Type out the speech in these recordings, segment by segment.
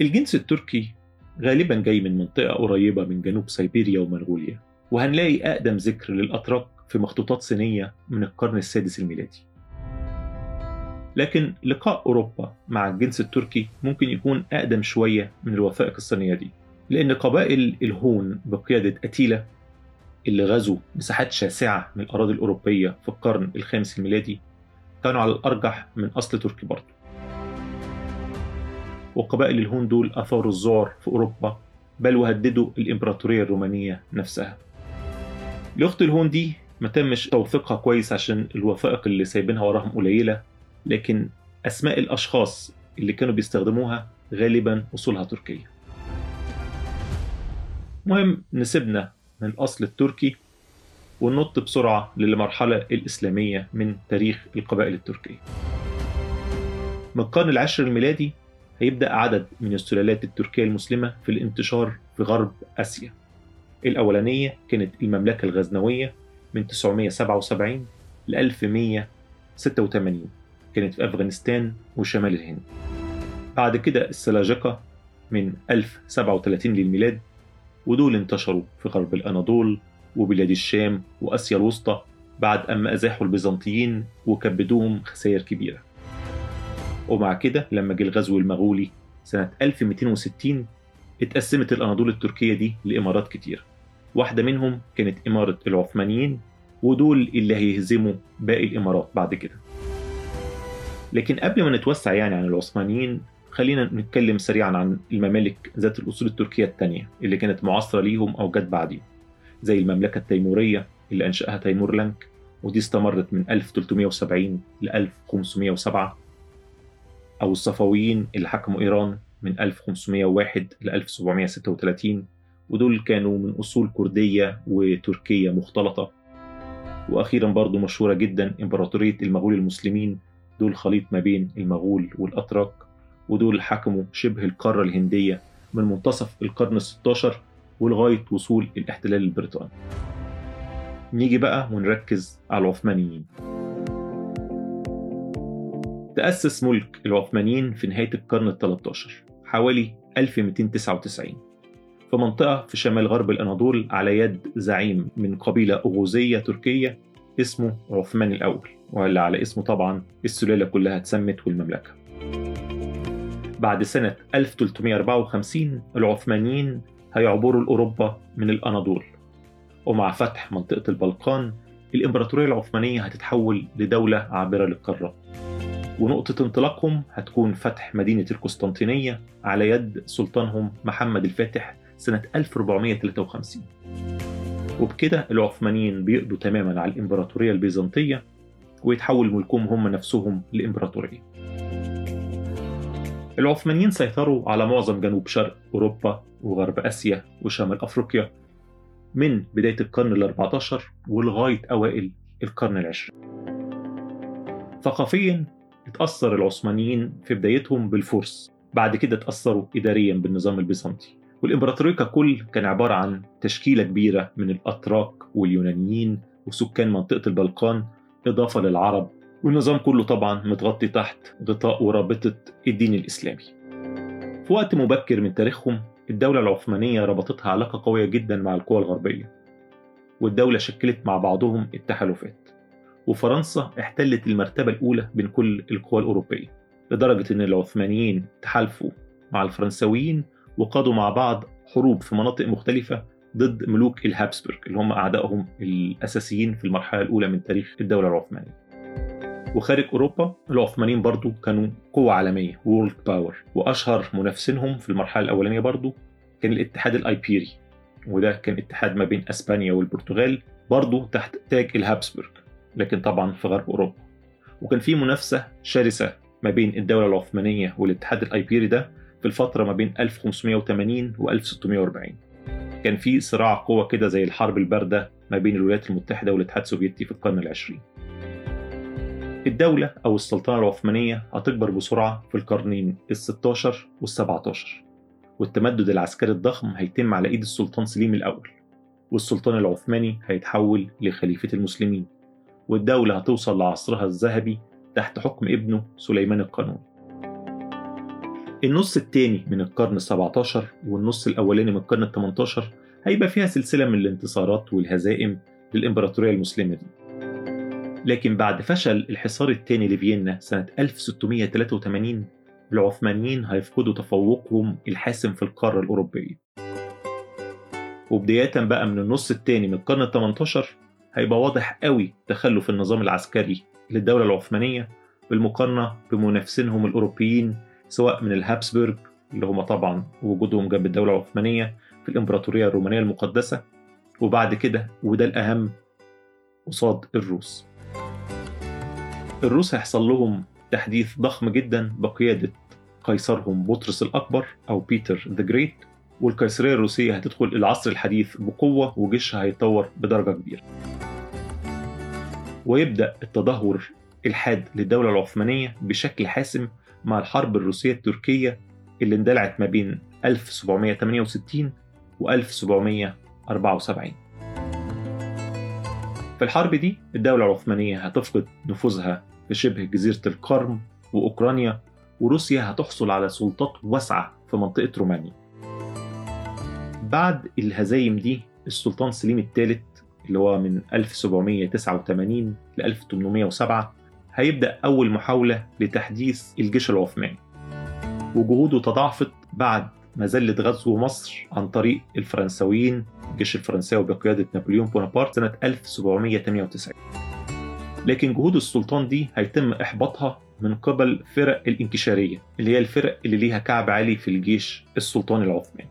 الجنس التركي غالبا جاي من منطقة قريبة من جنوب سيبيريا ومنغوليا وهنلاقي أقدم ذكر للأتراك في مخطوطات صينية من القرن السادس الميلادي. لكن لقاء أوروبا مع الجنس التركي ممكن يكون أقدم شوية من الوثائق الصينية دي لأن قبائل الهون بقيادة أتيلا اللي غزوا مساحات شاسعة من الأراضي الأوروبية في القرن الخامس الميلادي كانوا على الأرجح من أصل تركي برضه وقبائل الهون دول أثاروا الذعر في أوروبا بل وهددوا الإمبراطورية الرومانية نفسها. الأخت الهون دي ما تمش توثيقها كويس عشان الوثائق اللي سايبينها وراهم قليلة لكن أسماء الأشخاص اللي كانوا بيستخدموها غالبا أصولها تركية. مهم نسيبنا من الأصل التركي وننط بسرعة للمرحلة الإسلامية من تاريخ القبائل التركية. من القرن العاشر الميلادي هيبدأ عدد من السلالات التركية المسلمة في الانتشار في غرب آسيا. الأولانية كانت المملكة الغزنوية من 977 ل 1186 كانت في أفغانستان وشمال الهند. بعد كده السلاجقة من 1037 للميلاد ودول انتشروا في غرب الأناضول وبلاد الشام وآسيا الوسطى بعد أما أزاحوا البيزنطيين وكبدوهم خسائر كبيرة. ومع كده لما جه الغزو المغولي سنة 1260 اتقسمت الأناضول التركية دي لإمارات كتير. واحدة منهم كانت إمارة العثمانيين ودول اللي هيهزموا باقي الإمارات بعد كده. لكن قبل ما نتوسع يعني عن العثمانيين خلينا نتكلم سريعا عن الممالك ذات الأصول التركية الثانية اللي كانت معاصرة ليهم أو جت بعديهم زي المملكة التيمورية اللي أنشأها تيمور لانك ودي استمرت من 1370 ل 1507 أو الصفويين اللي حكموا إيران من 1501 ل 1736 ودول كانوا من أصول كردية وتركية مختلطة. وأخيرا برضو مشهورة جدا إمبراطورية المغول المسلمين دول خليط ما بين المغول والأتراك ودول حكموا شبه القارة الهندية من منتصف القرن الستاشر ولغاية وصول الاحتلال البريطاني. نيجي بقى ونركز على العثمانيين. تأسس ملك العثمانيين في نهاية القرن ال 13 حوالي 1299 في منطقة في شمال غرب الأناضول على يد زعيم من قبيلة أغوزية تركية اسمه عثمان الأول واللي على اسمه طبعا السلالة كلها اتسمت والمملكة. بعد سنة 1354 العثمانيين هيعبروا لأوروبا من الأناضول ومع فتح منطقة البلقان الإمبراطورية العثمانية هتتحول لدولة عابرة للقارات ونقطة انطلاقهم هتكون فتح مدينة القسطنطينية على يد سلطانهم محمد الفاتح سنة 1453 وبكده العثمانيين بيقضوا تماما على الإمبراطورية البيزنطية ويتحول ملكهم هم نفسهم لإمبراطورية. العثمانيين سيطروا على معظم جنوب شرق أوروبا وغرب آسيا وشمال أفريقيا من بداية القرن ال 14 ولغاية أوائل القرن العشرين. ثقافيا اتأثر العثمانيين في بدايتهم بالفرس بعد كده اتأثروا إداريا بالنظام البيزنطي. والإمبراطورية ككل كان عبارة عن تشكيلة كبيرة من الأتراك واليونانيين وسكان منطقة البلقان إضافة للعرب. والنظام كله طبعا متغطي تحت غطاء ورابطة الدين الإسلامي. في وقت مبكر من تاريخهم الدولة العثمانية ربطتها علاقة قوية جدا مع القوى الغربية والدولة شكلت مع بعضهم التحالفات. وفرنسا احتلت المرتبة الأولى بين كل القوى الأوروبية لدرجة أن العثمانيين تحالفوا مع الفرنساويين وقادوا مع بعض حروب في مناطق مختلفة ضد ملوك الهابسبرغ اللي هم أعدائهم الأساسيين في المرحلة الأولى من تاريخ الدولة العثمانية. وخارج أوروبا العثمانيين برضو كانوا قوة عالمية world power وأشهر منافسينهم في المرحلة الأولانية برضو كان الاتحاد الأيبيري وده كان اتحاد ما بين أسبانيا والبرتغال برضو تحت تاج الهابسبرغ. لكن طبعا في غرب أوروبا. وكان في منافسة شرسة ما بين الدولة العثمانية والاتحاد الأيبيري ده في الفترة ما بين 1580 و 1640 كان في صراع قوة كده زي الحرب الباردة ما بين الولايات المتحدة والاتحاد السوفيتي في القرن العشرين. الدولة أو السلطنة العثمانية هتكبر بسرعة في القرنين ال16 وال17 والتمدد العسكري الضخم هيتم على إيد السلطان سليم الأول والسلطان العثماني هيتحول لخليفة المسلمين. والدولة هتوصل لعصرها الذهبي تحت حكم ابنه سليمان القانوني. النص الثاني من القرن ال 17 والنص الأولاني من القرن ال 18 هيبقى فيها سلسلة من الانتصارات والهزائم للإمبراطورية المسلمة دي. لكن بعد فشل الحصار الثاني لفيينا سنة 1683 العثمانيين هيفقدوا تفوقهم الحاسم في القارة الأوروبية. وبداية بقى من النص الثاني من القرن ال 18 هيبقى واضح قوي تخلف النظام العسكري للدولة العثمانية بالمقارنة بمنافسينهم الأوروبيين سواء من الهابسبورغ اللي هم طبعا وجودهم جنب الدولة العثمانية في الإمبراطورية الرومانية المقدسة وبعد كده وده الأهم قصاد الروس. الروس هيحصل لهم تحديث ضخم جدا بقيادة قيصرهم بطرس الأكبر أو Peter the Great والقيصرية الروسية هتدخل العصر الحديث بقوة وجيشها هيتطور بدرجة كبيرة. ويبدأ التدهور الحاد للدولة العثمانية بشكل حاسم مع الحرب الروسية التركية اللي اندلعت ما بين 1768 و 1774 في الحرب دي الدولة العثمانية هتفقد نفوذها في شبه جزيرة القرم وأوكرانيا وروسيا هتحصل على سلطات واسعة في منطقة رومانيا. بعد الهزايم دي السلطان سليم الثالث اللي هو من 1789 ل 1807 هيبدأ أول محاولة لتحديث الجيش العثماني. وجهوده تضاعفت بعد مذلة غزو مصر عن طريق الفرنساويين الجيش الفرنساوي بقيادة نابليون بونابرت سنة 1798 لكن جهود السلطان دي هيتم إحباطها من قبل فرق الانكشارية اللي هي الفرق اللي ليها كعب عالي في الجيش السلطاني العثماني.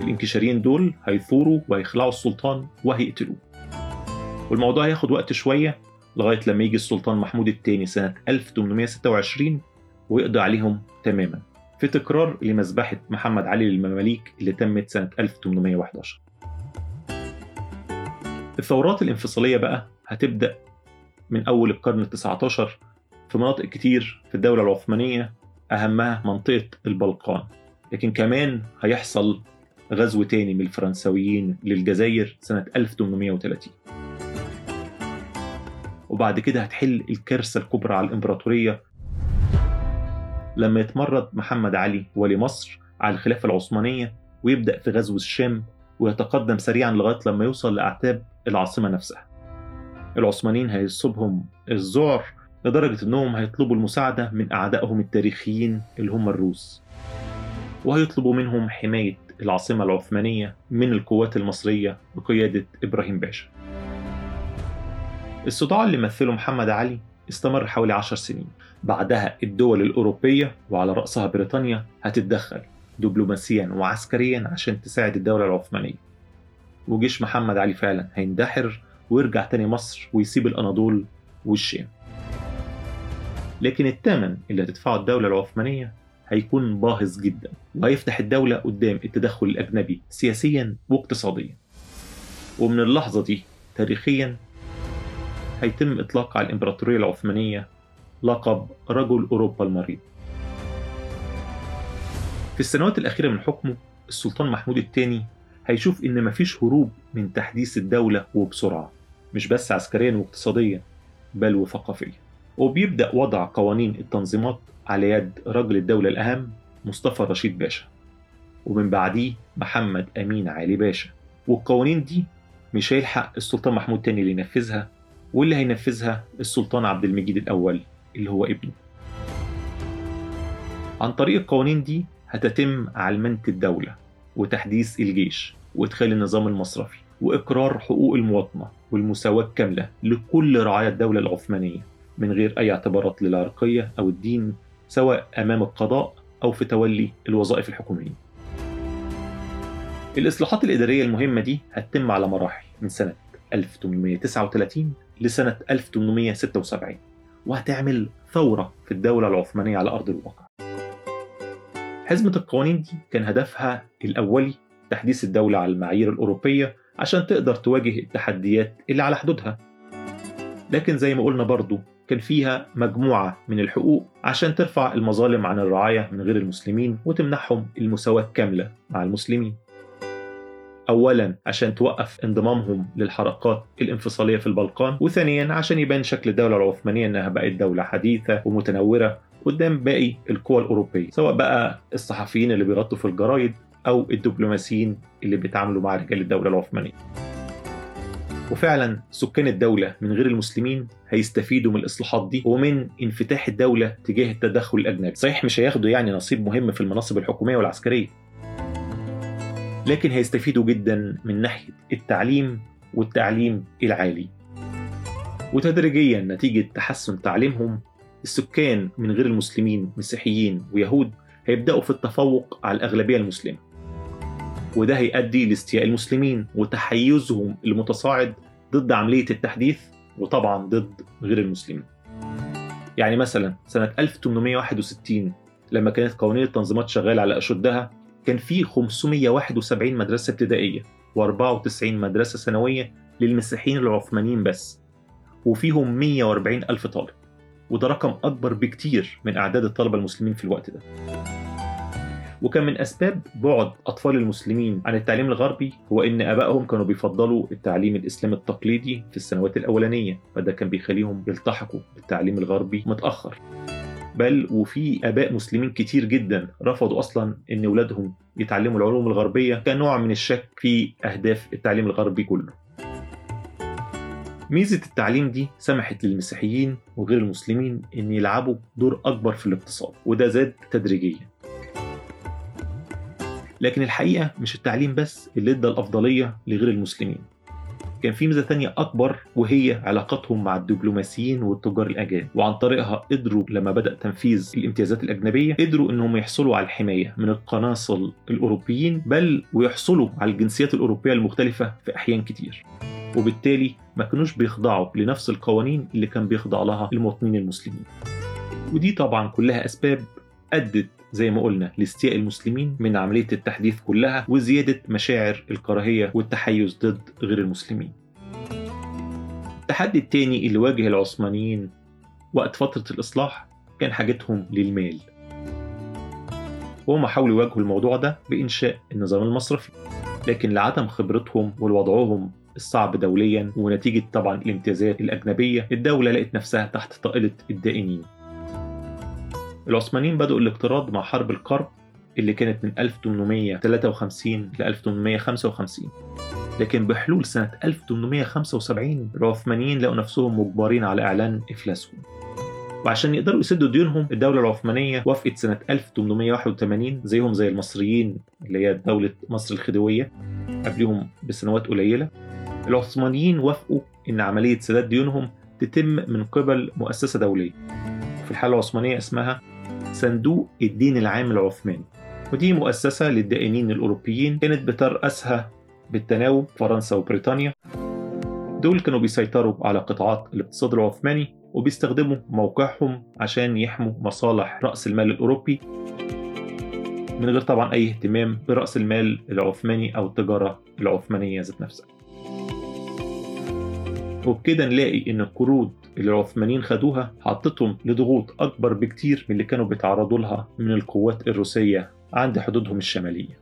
الانكشاريين دول هيثوروا وهيخلعوا السلطان وهيقتلوه. والموضوع هياخد وقت شوية لغاية لما يجي السلطان محمود الثاني سنة 1826 ويقضي عليهم تماما. في تكرار لمذبحة محمد علي للمماليك اللي تمت سنة 1811 الثورات الانفصالية بقى هتبدأ من أول القرن التسعة عشر في مناطق كتير في الدولة العثمانية أهمها منطقة البلقان. لكن كمان هيحصل غزو تاني من الفرنساويين للجزائر سنة 1830 وبعد كده هتحل الكارثة الكبرى على الإمبراطورية. لما يتمرد محمد علي ولي مصر على الخلافة العثمانية ويبدأ في غزو الشام ويتقدم سريعا لغاية لما يوصل لأعتاب العاصمة نفسها. العثمانيين هيصيبهم الذعر لدرجة أنهم هيطلبوا المساعدة من أعدائهم التاريخيين اللي هم الروس. وهيطلبوا منهم حماية العاصمة العثمانية من القوات المصرية بقيادة إبراهيم باشا. الصداع اللي مثله محمد علي استمر حوالي عشر سنين. بعدها الدول الأوروبية وعلى رأسها بريطانيا هتتدخل دبلوماسيا وعسكريا عشان تساعد الدولة العثمانية. وجيش محمد علي فعلا هيندحر ويرجع تاني مصر ويسيب الأناضول والشام. لكن الثمن اللي هتدفعه الدولة العثمانية هيكون باهظ جدا وهيفتح الدولة قدام التدخل الأجنبي سياسيا واقتصاديا. ومن اللحظة دي تاريخيا هيتم إطلاق على الإمبراطورية العثمانية لقب رجل أوروبا المريض. في السنوات الأخيرة من حكمه السلطان محمود الثاني هيشوف إن مفيش هروب من تحديث الدولة وبسرعة مش بس عسكريا واقتصاديا بل وثقافيا. وبيبدأ وضع قوانين التنظيمات على يد رجل الدولة الأهم مصطفى رشيد باشا ومن بعديه محمد أمين علي باشا. والقوانين دي مش هيلحق السلطان محمود تاني اللي ينفذها واللي هينفذها السلطان عبد المجيد الأول اللي هو ابنه. عن طريق القوانين دي هتتم علمنة الدولة وتحديث الجيش وإدخال النظام المصرفي وإقرار حقوق المواطنة والمساواة الكاملة لكل رعايا الدولة العثمانية من غير أي اعتبارات للعرقية أو الدين سواء أمام القضاء أو في تولي الوظائف الحكومية. الإصلاحات الإدارية المهمة دي هتتم على مراحل من سنة 1839 لسنة 1876 وهتعمل ثورة في الدولة العثمانية على أرض الواقع. حزمة القوانين دي كان هدفها الأولي تحديث الدولة على المعايير الأوروبية عشان تقدر تواجه التحديات اللي على حدودها. لكن زي ما قلنا برضو كان فيها مجموعة من الحقوق عشان ترفع المظالم عن الرعاية من غير المسلمين وتمنحهم المساواة الكاملة مع المسلمين. أولا عشان توقف انضمامهم للحركات الانفصالية في البلقان وثانيا عشان يبان شكل الدولة العثمانية أنها بقت دولة حديثة ومتنورة قدام باقي القوى الأوروبية سواء بقى الصحفيين اللي بيغطوا في الجرايد أو الدبلوماسيين اللي بيتعاملوا مع رجال الدولة العثمانية. وفعلا سكان الدولة من غير المسلمين هيستفيدوا من الإصلاحات دي ومن انفتاح الدولة تجاه التدخل الأجنبي. صحيح مش هياخدوا يعني نصيب مهم في المناصب الحكومية والعسكرية لكن هيستفيدوا جدا من ناحية التعليم والتعليم العالي. وتدريجيا نتيجة تحسن تعليمهم السكان من غير المسلمين مسيحيين ويهود هيبدأوا في التفوق على الأغلبية المسلمة. وده هيؤدي لاستياء المسلمين وتحيزهم المتصاعد ضد عملية التحديث وطبعا ضد غير المسلمين. يعني مثلا سنة 1861 لما كانت قوانين التنظيمات شغالة على أشدها كان في 571 مدرسة ابتدائية و94 مدرسة ثانوية للمسيحيين العثمانيين بس وفيهم 140 ألف طالب وده رقم أكبر بكتير من أعداد الطلبة المسلمين في الوقت ده. وكان من أسباب بعد أطفال المسلمين عن التعليم الغربي هو إن آبائهم كانوا بيفضلوا التعليم الإسلامي التقليدي في السنوات الأولانية فده كان بيخليهم يلتحقوا بالتعليم الغربي متأخر. بل وفي آباء مسلمين كتير جدا رفضوا أصلا إن أولادهم يتعلموا العلوم الغربية كنوع من الشك في أهداف التعليم الغربي كله. ميزة التعليم دي سمحت للمسيحيين وغير المسلمين إن يلعبوا دور أكبر في الاقتصاد وده زاد تدريجيا. لكن الحقيقة مش التعليم بس اللي ادى الأفضلية لغير المسلمين. كان في ميزة تانية أكبر وهي علاقتهم مع الدبلوماسيين والتجار الأجانب وعن طريقها قدروا لما بدأ تنفيذ الامتيازات الأجنبية قدروا إنهم يحصلوا على الحماية من القناصل الأوروبيين بل ويحصلوا على الجنسيات الأوروبية المختلفة في أحيان كتير. وبالتالي ما كانوش بيخضعوا لنفس القوانين اللي كان بيخضع لها المواطنين المسلمين. ودي طبعا كلها أسباب أدت زي ما قلنا لاستياء المسلمين من عملية التحديث كلها وزيادة مشاعر الكراهية والتحيز ضد غير المسلمين. التحدي التاني اللي واجه العثمانيين وقت فترة الإصلاح كان حاجتهم للمال. وهم حاولوا يواجهوا الموضوع ده بإنشاء النظام المصرفي لكن لعدم خبرتهم ولوضعهم الصعب دوليا ونتيجة طبعا الامتيازات الأجنبية الدولة لقت نفسها تحت طائلة الدائنين. العثمانيين بدأوا الاقتراض مع حرب القرب اللي كانت من 1853 ل 1855 لكن بحلول سنة 1875 العثمانيين لقوا نفسهم مجبرين على إعلان إفلاسهم. وعشان يقدروا يسدوا ديونهم الدولة العثمانية وافقت سنة 1881 زيهم زي المصريين اللي هي دولة مصر الخديوية قبلهم بسنوات قليلة. العثمانيين وافقوا إن عملية سداد ديونهم تتم من قبل مؤسسة دولية. في الحالة العثمانية اسمها صندوق الدين العام العثماني. ودي مؤسسة للدائنين الأوروبيين كانت بترأسها بالتناوب فرنسا وبريطانيا. دول كانوا بيسيطروا على قطاعات الاقتصاد العثماني وبيستخدموا موقعهم عشان يحموا مصالح رأس المال الأوروبي من غير طبعا أي اهتمام برأس المال العثماني أو التجارة العثمانية ذات نفسها. وبكده نلاقي إن القروض اللي العثمانيين خدوها حطتهم لضغوط أكبر بكتير من اللي كانوا بيتعرضوا لها من القوات الروسية عند حدودهم الشمالية.